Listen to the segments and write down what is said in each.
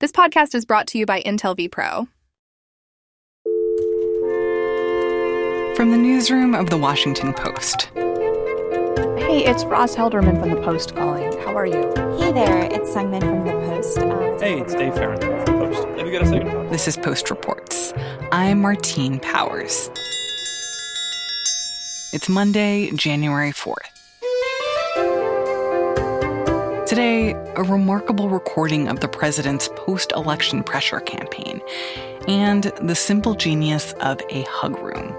This podcast is brought to you by Intel vPro. From the newsroom of The Washington Post. Hey, it's Roz Helderman from The Post calling. How are you? Hey there, it's Sungmin from The Post. Um, hey, it's Dave Fahrenthold from The Post. Have you got a second? This is Post Reports. I'm Martine Powers. It's Monday, January 4th. Today, a remarkable recording of the president's post election pressure campaign and the simple genius of a hug room.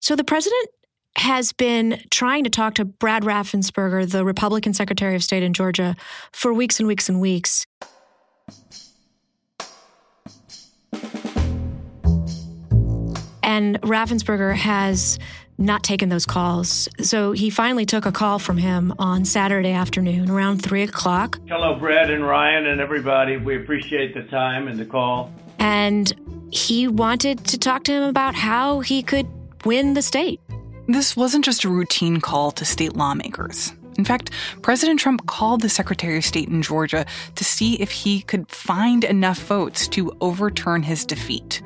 So the president has been trying to talk to Brad Raffensperger, the Republican Secretary of State in Georgia, for weeks and weeks and weeks. And Raffensperger has not taking those calls. So he finally took a call from him on Saturday afternoon around three o'clock. Hello, Brad and Ryan and everybody. We appreciate the time and the call. And he wanted to talk to him about how he could win the state. This wasn't just a routine call to state lawmakers. In fact, President Trump called the Secretary of State in Georgia to see if he could find enough votes to overturn his defeat.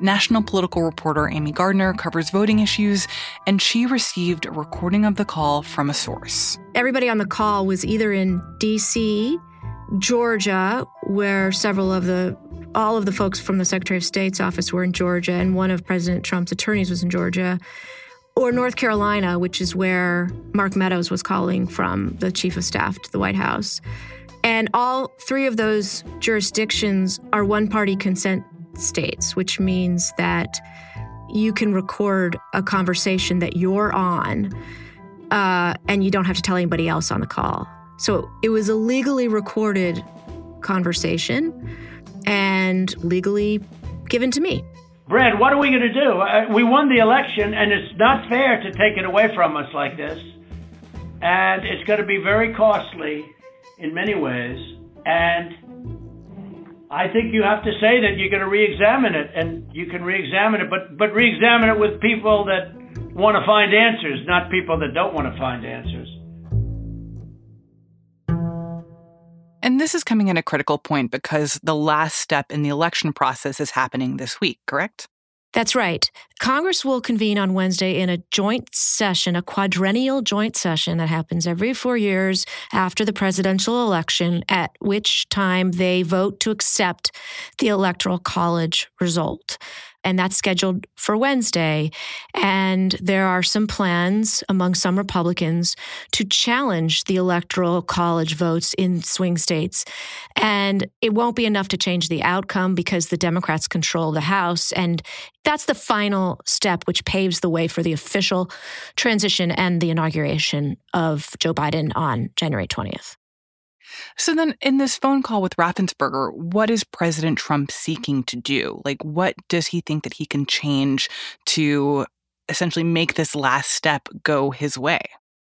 National political reporter Amy Gardner covers voting issues, and she received a recording of the call from a source. Everybody on the call was either in D.C., Georgia, where several of the all of the folks from the Secretary of State's office were in Georgia, and one of President Trump's attorneys was in Georgia, or North Carolina, which is where Mark Meadows was calling from, the chief of staff to the White House. And all three of those jurisdictions are one party consent states, which means that you can record a conversation that you're on uh, and you don't have to tell anybody else on the call. So it was a legally recorded conversation and legally given to me. Brad, what are we going to do? Uh, we won the election, and it's not fair to take it away from us like this. And it's going to be very costly in many ways. And I think you have to say that you're going to re-examine it, and you can re-examine it, but but re-examine it with people that want to find answers, not people that don't want to find answers. And this is coming at a critical point because the last step in the election process is happening this week, correct? That's right. Congress will convene on Wednesday in a joint session, a quadrennial joint session that happens every four years after the presidential election, at which time they vote to accept the Electoral College result and that's scheduled for Wednesday. And there are some plans among some Republicans to challenge the electoral college votes in swing states. And it won't be enough to change the outcome because the Democrats control the House. And that's the final step, which paves the way for the official transition and the inauguration of Joe Biden on January 20th. So then in this phone call with Raffensperger, what is President Trump seeking to do? Like what does he think that he can change to essentially make this last step go his way?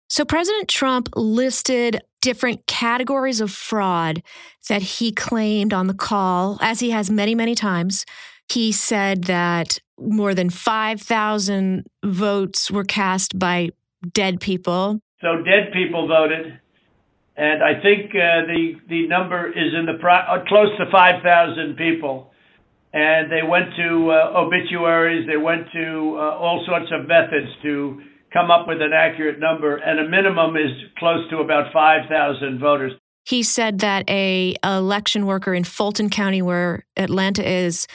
So President Trump listed different categories of fraud that he claimed on the call, as he has many, many times. He said that more than 5,000 votes were cast by dead people. So dead people voted and I think uh, the the number is in the pro- uh, close to 5,000 people. And they went to uh, obituaries, they went to uh, all sorts of methods to come up with an accurate number, and a minimum is close to about 5,000 voters. He said that a election worker in Fulton County, where Atlanta is,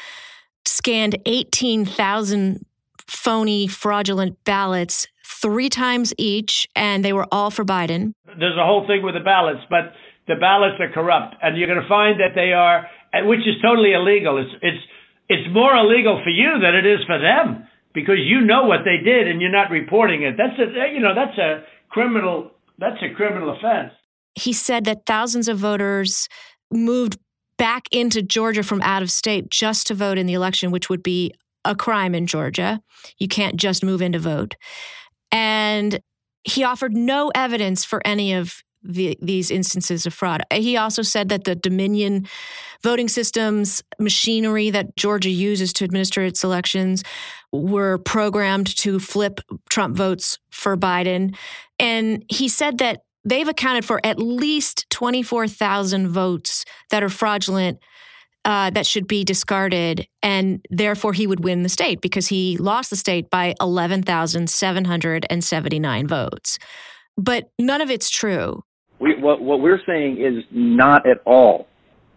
scanned 18,000 phony, fraudulent ballots three times each, and they were all for Biden. There's a whole thing with the ballots, but the ballots are corrupt, and you're going to find that they are, which is totally illegal. It's it's it's more illegal for you than it is for them because you know what they did and you're not reporting it. That's a you know that's a criminal that's a criminal offense. He said that thousands of voters moved back into Georgia from out of state just to vote in the election, which would be a crime in Georgia. You can't just move in to vote. And he offered no evidence for any of the, these instances of fraud. He also said that the Dominion voting systems machinery that Georgia uses to administer its elections were programmed to flip Trump votes for Biden. And he said that they've accounted for at least 24,000 votes that are fraudulent uh, that should be discarded, and therefore he would win the state because he lost the state by 11,779 votes. But none of it's true. We, what, what we're saying is not at all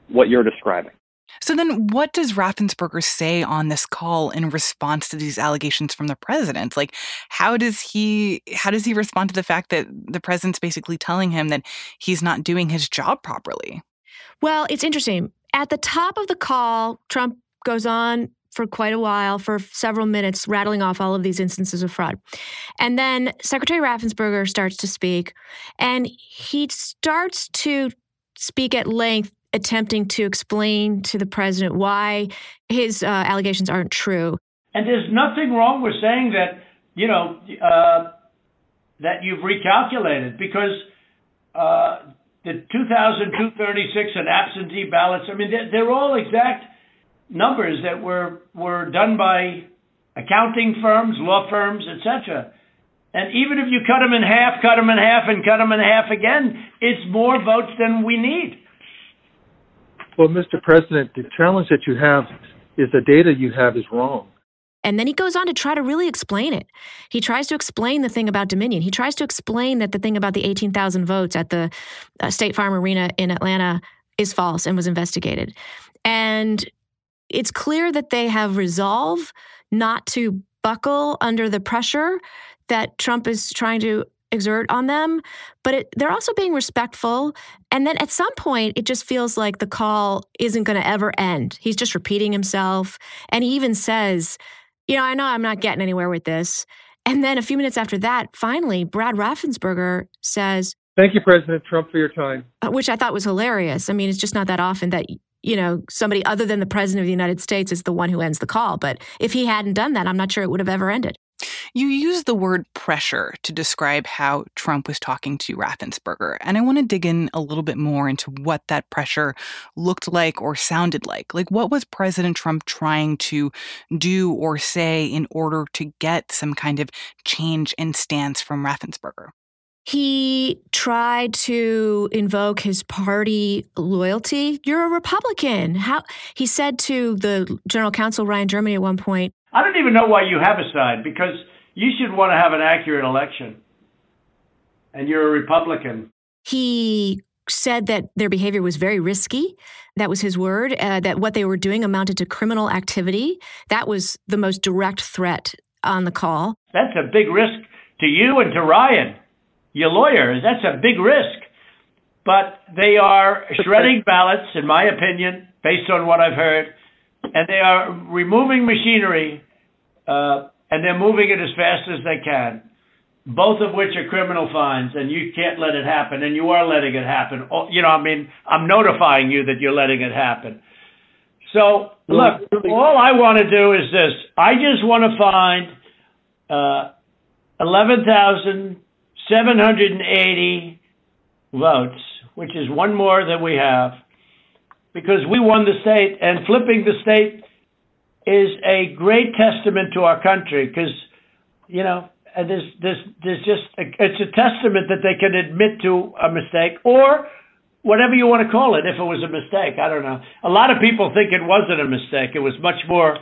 what you're describing. So then, what does Raffensperger say on this call in response to these allegations from the president? Like, how does he how does he respond to the fact that the president's basically telling him that he's not doing his job properly? Well, it's interesting. At the top of the call, Trump goes on for quite a while, for several minutes, rattling off all of these instances of fraud. And then Secretary Raffensperger starts to speak, and he starts to speak at length, attempting to explain to the president why his uh, allegations aren't true. And there's nothing wrong with saying that, you know, uh, that you've recalculated because uh, the 2,236 and absentee ballots, I mean, they're, they're all exact numbers that were were done by accounting firms, law firms, etc. And even if you cut them in half, cut them in half, and cut them in half again, it's more votes than we need. Well, Mr. President, the challenge that you have is the data you have is wrong. And then he goes on to try to really explain it. He tries to explain the thing about Dominion. He tries to explain that the thing about the 18,000 votes at the uh, State Farm Arena in Atlanta is false and was investigated. And it's clear that they have resolve not to buckle under the pressure that Trump is trying to exert on them, but it, they're also being respectful. And then at some point, it just feels like the call isn't going to ever end. He's just repeating himself. And he even says, You know, I know I'm not getting anywhere with this. And then a few minutes after that, finally, Brad Raffensperger says, Thank you, President Trump, for your time. Uh, which I thought was hilarious. I mean, it's just not that often that you know, somebody other than the president of the United States is the one who ends the call. But if he hadn't done that, I'm not sure it would have ever ended. You use the word pressure to describe how Trump was talking to Raffensperger. And I want to dig in a little bit more into what that pressure looked like or sounded like. Like, what was President Trump trying to do or say in order to get some kind of change in stance from Raffensperger? he tried to invoke his party loyalty. You're a Republican. How he said to the general counsel Ryan Germany at one point. I don't even know why you have a side because you should want to have an accurate election. And you're a Republican. He said that their behavior was very risky. That was his word. Uh, that what they were doing amounted to criminal activity. That was the most direct threat on the call. That's a big risk to you and to Ryan your lawyers. That's a big risk. But they are shredding ballots, in my opinion, based on what I've heard, and they are removing machinery, uh, and they're moving it as fast as they can. Both of which are criminal fines, and you can't let it happen, and you are letting it happen. Oh, you know, I mean, I'm notifying you that you're letting it happen. So, look, all I want to do is this. I just want to find uh, 11,000 780 votes, which is one more than we have, because we won the state, and flipping the state is a great testament to our country, because, you know, and there's, there's, there's just, a, it's a testament that they can admit to a mistake, or whatever you want to call it, if it was a mistake. I don't know. A lot of people think it wasn't a mistake. It was much more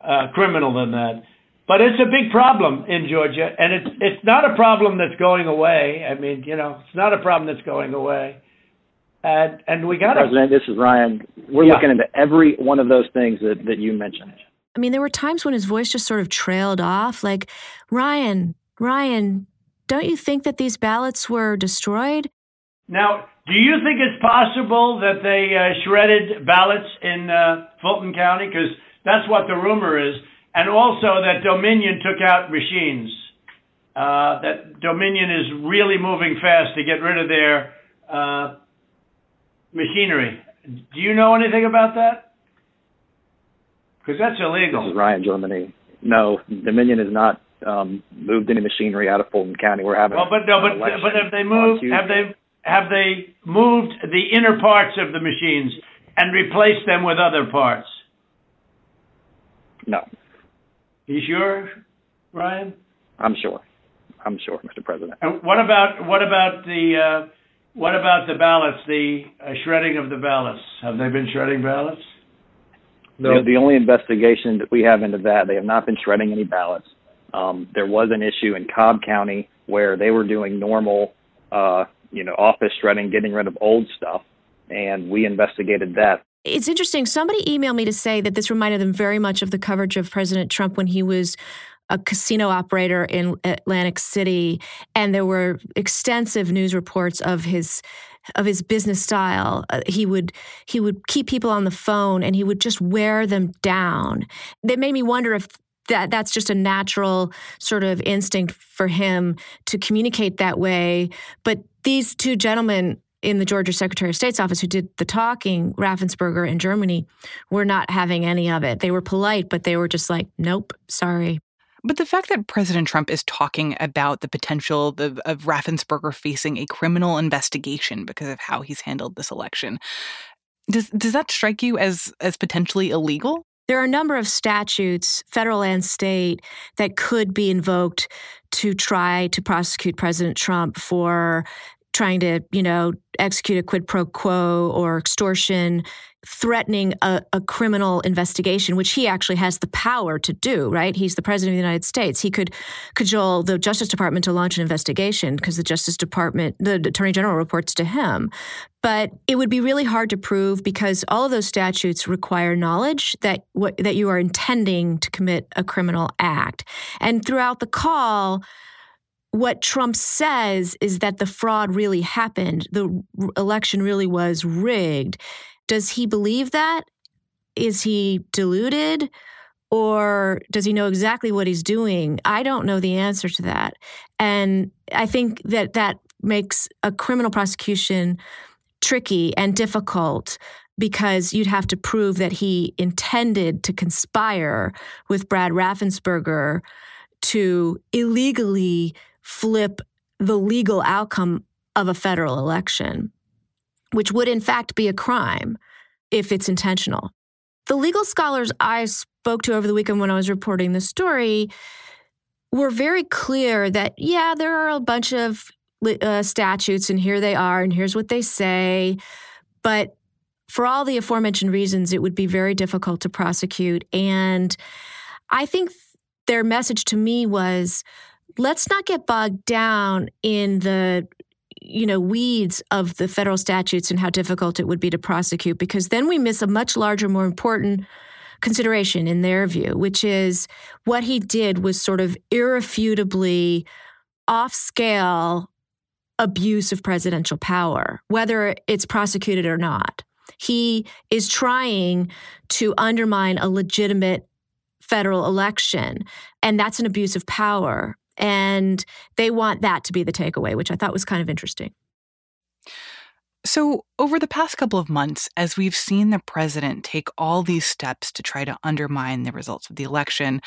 uh, criminal than that. But it's a big problem in Georgia, and it's it's not a problem that's going away. I mean, you know, it's not a problem that's going away. And and we got President, this is Ryan. We're yeah. looking into every one of those things that, that you mentioned. I mean, there were times when his voice just sort of trailed off, like, Ryan, Ryan, don't you think that these ballots were destroyed? Now, do you think it's possible that they uh, shredded ballots in uh, Fulton County? Because that's what the rumor is and also that Dominion took out machines. Uh, that Dominion is really moving fast to get rid of their uh, machinery. Do you know anything about that? Because that's illegal. This is Ryan Germany. No, Dominion has not um, moved any machinery out of Fulton County. We're having well, but no, but but have they moved? Have they have they moved the inner parts of the machines and replaced them with other parts? No. You sure, Ryan? I'm sure. I'm sure, Mr. President. And what about what about the uh, what about the ballots? The uh, shredding of the ballots. Have they been shredding ballots? No. The, the, only investigation that we have into that, they have not been shredding any ballots. Um, there was an issue in Cobb County where they were doing normal, uh, you know, office shredding, getting rid of old stuff, and we investigated that. It's interesting. Somebody emailed me to say that this reminded them very much of the coverage of President Trump when he was a casino operator in Atlantic City, and there were extensive news reports of his of his business style. Uh, he would he would keep people on the phone, and he would just wear them down. That made me wonder if that that's just a natural sort of instinct for him to communicate that way. But these two gentlemen in the Georgia Secretary of State's office who did the talking, Raffensperger in Germany, were not having any of it. They were polite, but they were just like, nope, sorry. But the fact that President Trump is talking about the potential of, of Raffensperger facing a criminal investigation because of how he's handled this election, does does that strike you as as potentially illegal? There are a number of statutes, federal and state, that could be invoked to try to prosecute President Trump for trying to, you know, execute a quid pro quo or extortion, threatening a, a, criminal investigation, which he actually has the power to do, right? He's the president of the United States. He could cajole the Justice Department to launch an investigation because the Justice Department, the Attorney General reports to him. But it would be really hard to prove because all of those statutes require knowledge that what, that you are intending to commit a criminal act. And throughout the call, what Trump says is that the fraud really happened, the election really was rigged. Does he believe that? Is he deluded? Or does he know exactly what he's doing? I don't know the answer to that. And I think that that makes a criminal prosecution tricky and difficult because you'd have to prove that he intended to conspire with Brad Raffensperger to illegally flip the legal outcome of a federal election, which would in fact be a crime if it's intentional. The legal scholars I spoke to over the weekend when I was reporting the story were very clear that, yeah, there are a bunch of uh, statutes, and here they are, and here's what they say. But for all the aforementioned reasons, it would be very difficult to prosecute. And I think their message to me was let's not get bogged down in the you know weeds of the federal statutes and how difficult it would be to prosecute because then we miss a much larger more important consideration in their view which is what he did was sort of irrefutably off scale abuse of presidential power whether it's prosecuted or not. He is trying to undermine a legitimate federal election and that's an abuse of power and they want that to be the takeaway, which I thought was kind of interesting. So, over the past couple of months, as we've seen the president take all these steps to try to undermine the results of the election,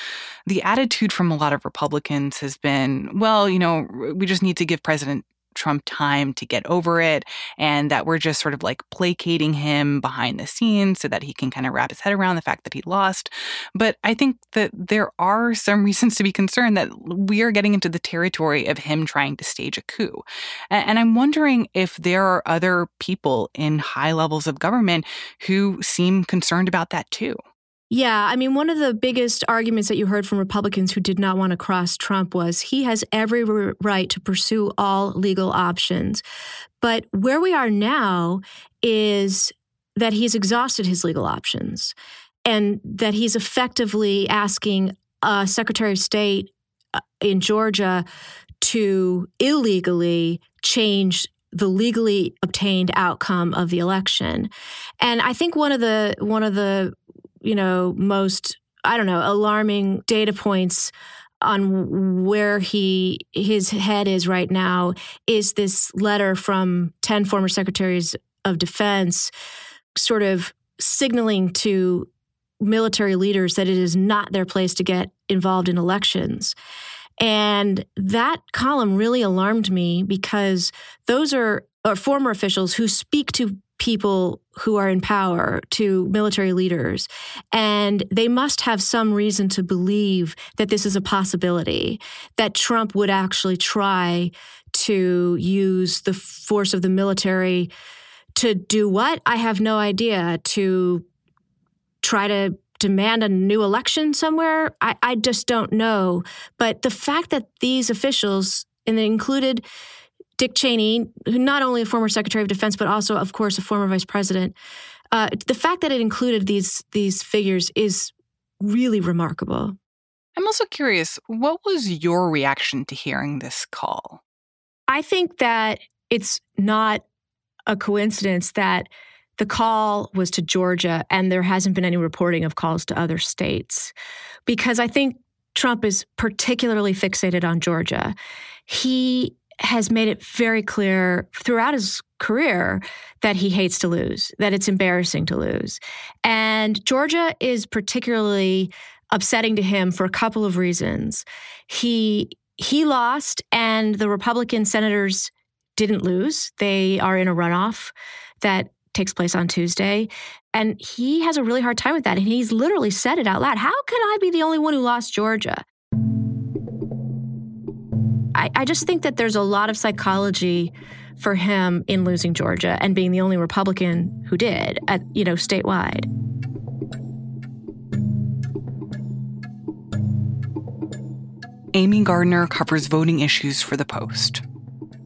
the attitude from a lot of Republicans has been, well, you know, we just need to give President Trump time to get over it and that we're just sort of like placating him behind the scenes so that he can kind of wrap his head around the fact that he lost. But I think that there are some reasons to be concerned that we are getting into the territory of him trying to stage a coup. And I'm wondering if there are other people in high levels of government who seem concerned about that too. Yeah, I mean, one of the biggest arguments that you heard from Republicans who did not want to cross Trump was he has every right to pursue all legal options. But where we are now is that he's exhausted his legal options and that he's effectively asking a Secretary of State uh, in Georgia to illegally change the legally obtained outcome of the election. And I think one of the one of the you know, most, I don't know, alarming data points on where he his head is right now is this letter from 10 former secretaries of defense sort of signaling to military leaders that it is not their place to get involved in elections. And that column really alarmed me because those are, are former officials who speak to people who are in power, to military leaders. And they must have some reason to believe that this is a possibility, that Trump would actually try to use the force of the military to do what? I have no idea. To try to demand a new election somewhere? I, I just don't know. But the fact that these officials, and they included Dick Cheney, who not only a former Secretary of Defense, but also, of course, a former Vice President. Uh, the fact that it included these these figures is really remarkable. I'm also curious, what was your reaction to hearing this call? I think that it's not a coincidence that the call was to Georgia and there hasn't been any reporting of calls to other states because I think Trump is particularly fixated on Georgia. He has made it very clear throughout his career that he hates to lose, that it's embarrassing to lose. And Georgia is particularly upsetting to him for a couple of reasons. He he lost and the Republican senators didn't lose. They are in a runoff that takes place on Tuesday. And he has a really hard time with that. And he's literally said it out loud. How can I be the only one who lost Georgia? I, I just think that there's a lot of psychology for him in losing Georgia and being the only Republican who did at, you know, statewide. Amy Gardner covers voting issues for The Post.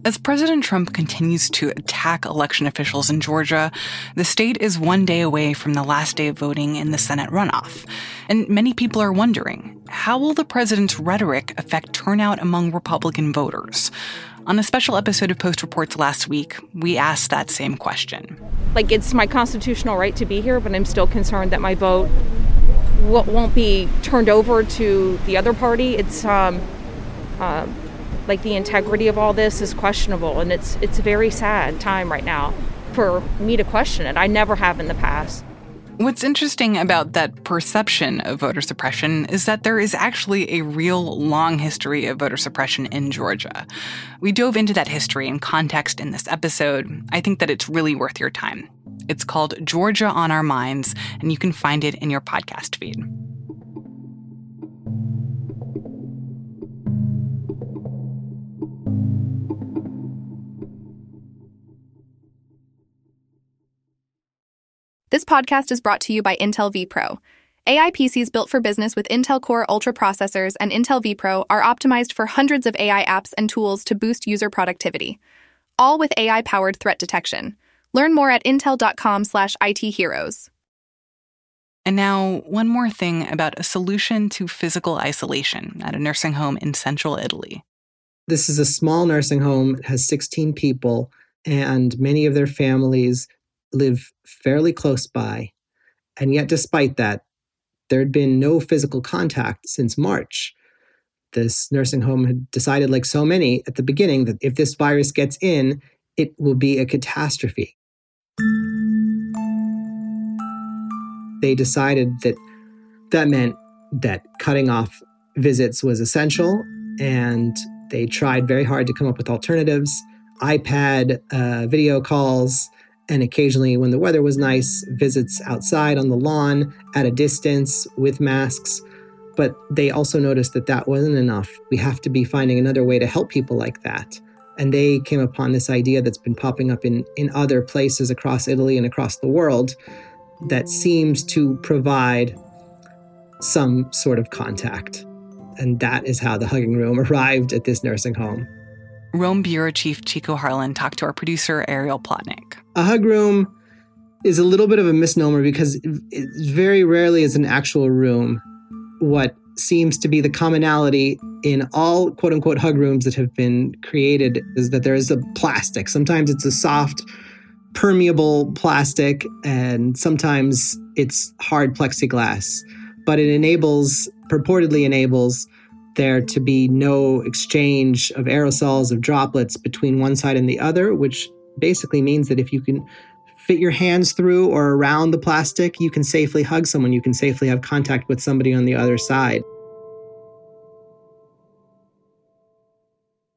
As President Trump continues to attack election officials in Georgia, the state is one day away from the last day of voting in the Senate runoff. And many people are wondering how will the president's rhetoric affect turnout among Republican voters? On a special episode of Post Reports last week, we asked that same question. Like, it's my constitutional right to be here, but I'm still concerned that my vote won't be turned over to the other party. It's, um, uh, like the integrity of all this is questionable and it's it's a very sad time right now for me to question it. I never have in the past. What's interesting about that perception of voter suppression is that there is actually a real long history of voter suppression in Georgia. We dove into that history and context in this episode. I think that it's really worth your time. It's called Georgia on Our Minds, and you can find it in your podcast feed. This podcast is brought to you by Intel vPro. AI PCs built for business with Intel Core Ultra processors and Intel vPro are optimized for hundreds of AI apps and tools to boost user productivity, all with AI-powered threat detection. Learn more at intel.com/itheroes. And now, one more thing about a solution to physical isolation at a nursing home in central Italy. This is a small nursing home, it has 16 people, and many of their families live fairly close by. And yet, despite that, there had been no physical contact since March. This nursing home had decided, like so many at the beginning, that if this virus gets in, it will be a catastrophe. They decided that that meant that cutting off visits was essential, and they tried very hard to come up with alternatives iPad, uh, video calls, and occasionally, when the weather was nice, visits outside on the lawn at a distance with masks. But they also noticed that that wasn't enough. We have to be finding another way to help people like that. And they came upon this idea that's been popping up in, in other places across Italy and across the world that seems to provide some sort of contact. And that is how the hugging room arrived at this nursing home. Rome Bureau Chief Chico Harlan talked to our producer, Ariel Plotnick. A hug room is a little bit of a misnomer because it very rarely is an actual room. What seems to be the commonality in all quote unquote hug rooms that have been created is that there is a plastic. Sometimes it's a soft, permeable plastic, and sometimes it's hard plexiglass. But it enables, purportedly enables, there to be no exchange of aerosols, of droplets between one side and the other, which basically means that if you can fit your hands through or around the plastic, you can safely hug someone, you can safely have contact with somebody on the other side.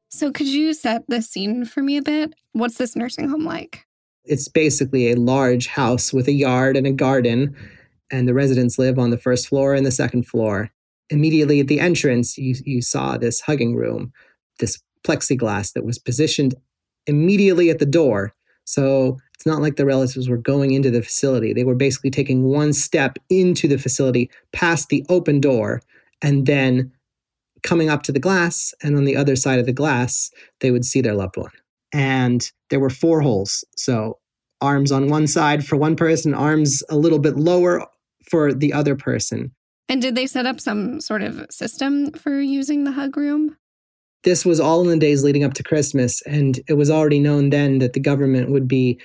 So, could you set the scene for me a bit? What's this nursing home like? It's basically a large house with a yard and a garden, and the residents live on the first floor and the second floor. Immediately at the entrance, you, you saw this hugging room, this plexiglass that was positioned immediately at the door. So it's not like the relatives were going into the facility. They were basically taking one step into the facility past the open door and then coming up to the glass. And on the other side of the glass, they would see their loved one and there were four holes. So arms on one side for one person, arms a little bit lower for the other person. And did they set up some sort of system for using the hug room? This was all in the days leading up to Christmas, and it was already known then that the government would be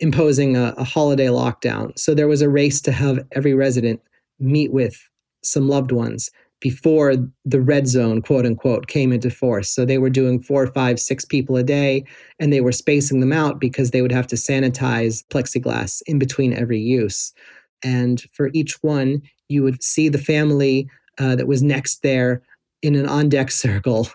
imposing a, a holiday lockdown. So there was a race to have every resident meet with some loved ones before the red zone, quote unquote, came into force. So they were doing four, five, six people a day, and they were spacing them out because they would have to sanitize plexiglass in between every use. And for each one, you would see the family uh, that was next there in an on deck circle,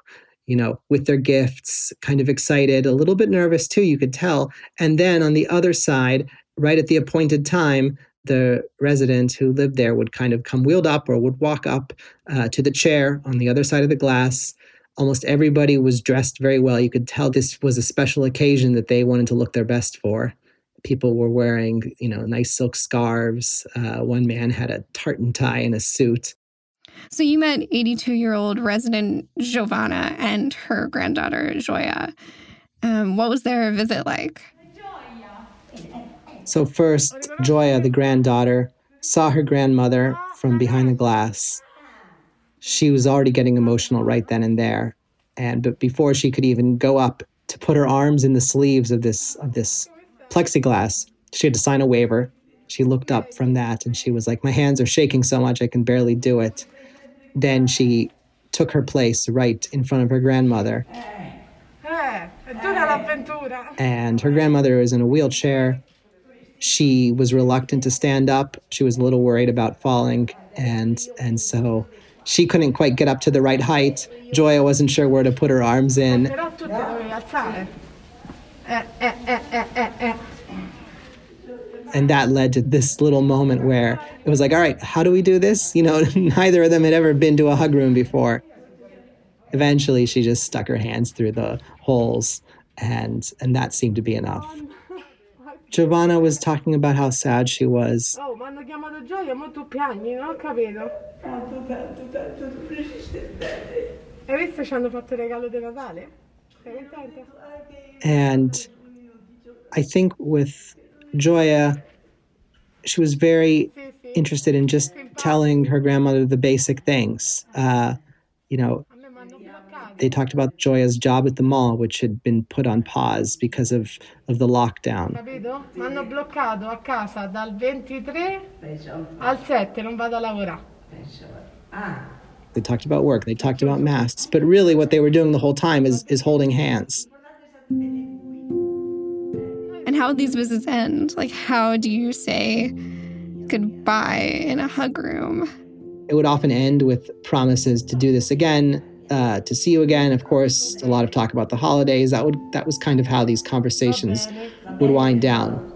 you know, with their gifts, kind of excited, a little bit nervous too, you could tell. And then on the other side, right at the appointed time, the resident who lived there would kind of come wheeled up or would walk up uh, to the chair on the other side of the glass. Almost everybody was dressed very well. You could tell this was a special occasion that they wanted to look their best for. People were wearing, you know, nice silk scarves. Uh, one man had a tartan tie and a suit. So you met 82 year old resident Giovanna and her granddaughter Joya. Um, what was their visit like? So, first, Joya, the granddaughter, saw her grandmother from behind the glass. She was already getting emotional right then and there. And but before she could even go up to put her arms in the sleeves of this of this plexiglass, she had to sign a waiver. She looked up from that and she was like, My hands are shaking so much I can barely do it. Then she took her place right in front of her grandmother. And her grandmother was in a wheelchair she was reluctant to stand up. She was a little worried about falling, and and so she couldn't quite get up to the right height. Joya wasn't sure where to put her arms in. And that led to this little moment where it was like, all right, how do we do this? You know, neither of them had ever been to a hug room before. Eventually, she just stuck her hands through the holes, and and that seemed to be enough. Giovanna was talking about how sad she was. Oh, mi hanno chiamato Gioia, ma tu piagni, non ho capito. Tanto, tanto, tanto, Hai visto ci hanno fatto il regalo di Natale? Sei contenta? And I think with Joya, she was very interested in just telling her grandmother the basic things. Uh, you know, they talked about Joya's job at the mall, which had been put on pause because of, of the lockdown. Capito? Mi hanno bloccato a casa dal 23 al 7, non vado a lavorare. They talked about work, they talked about masks, but really what they were doing the whole time is, is holding hands. And how would these visits end? Like, how do you say goodbye in a hug room? It would often end with promises to do this again, uh, to see you again. Of course, a lot of talk about the holidays. That would that was kind of how these conversations would wind down.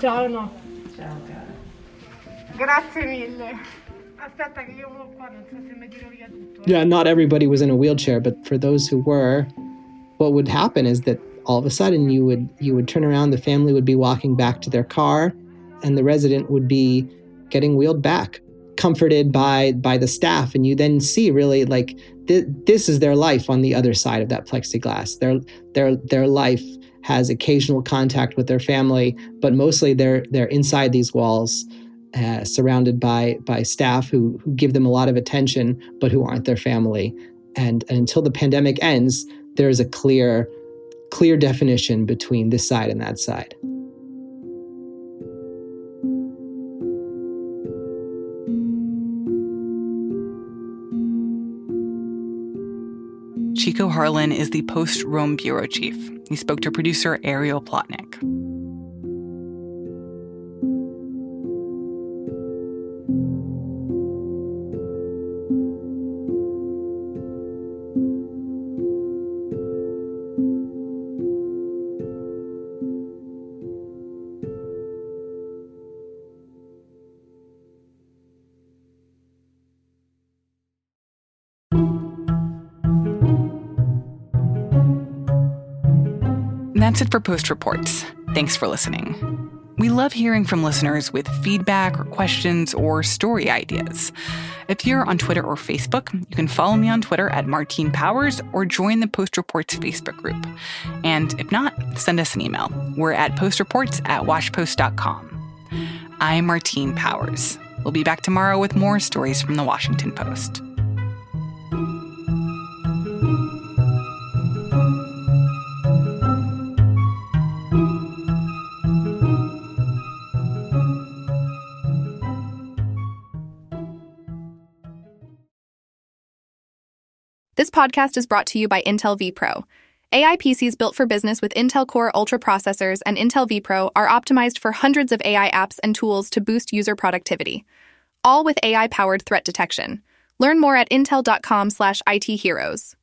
Ciao no. Ciao cara. Grazie mille. Aspetta che io qua, non so se mi tiro via tutto. Eh. Yeah, not everybody was in a wheelchair, but for those who were, what would happen is that all of a sudden you would you would turn around, the family would be walking back to their car and the resident would be getting wheeled back comforted by by the staff and you then see really like th- this is their life on the other side of that plexiglass their their their life has occasional contact with their family but mostly they're they're inside these walls uh, surrounded by by staff who who give them a lot of attention but who aren't their family. And, and until the pandemic ends there's a clear clear definition between this side and that side Chico Harlan is the post Rome bureau chief. He spoke to producer Ariel Plotnick. That's it for Post Reports. Thanks for listening. We love hearing from listeners with feedback or questions or story ideas. If you're on Twitter or Facebook, you can follow me on Twitter at Martine Powers or join the Post Reports Facebook group. And if not, send us an email. We're at postreports at washpost.com. I'm Martine Powers. We'll be back tomorrow with more stories from the Washington Post. Podcast is brought to you by Intel vPro. AI PCs built for business with Intel Core Ultra processors and Intel vPro are optimized for hundreds of AI apps and tools to boost user productivity, all with AI-powered threat detection. Learn more at intel.com/itheroes.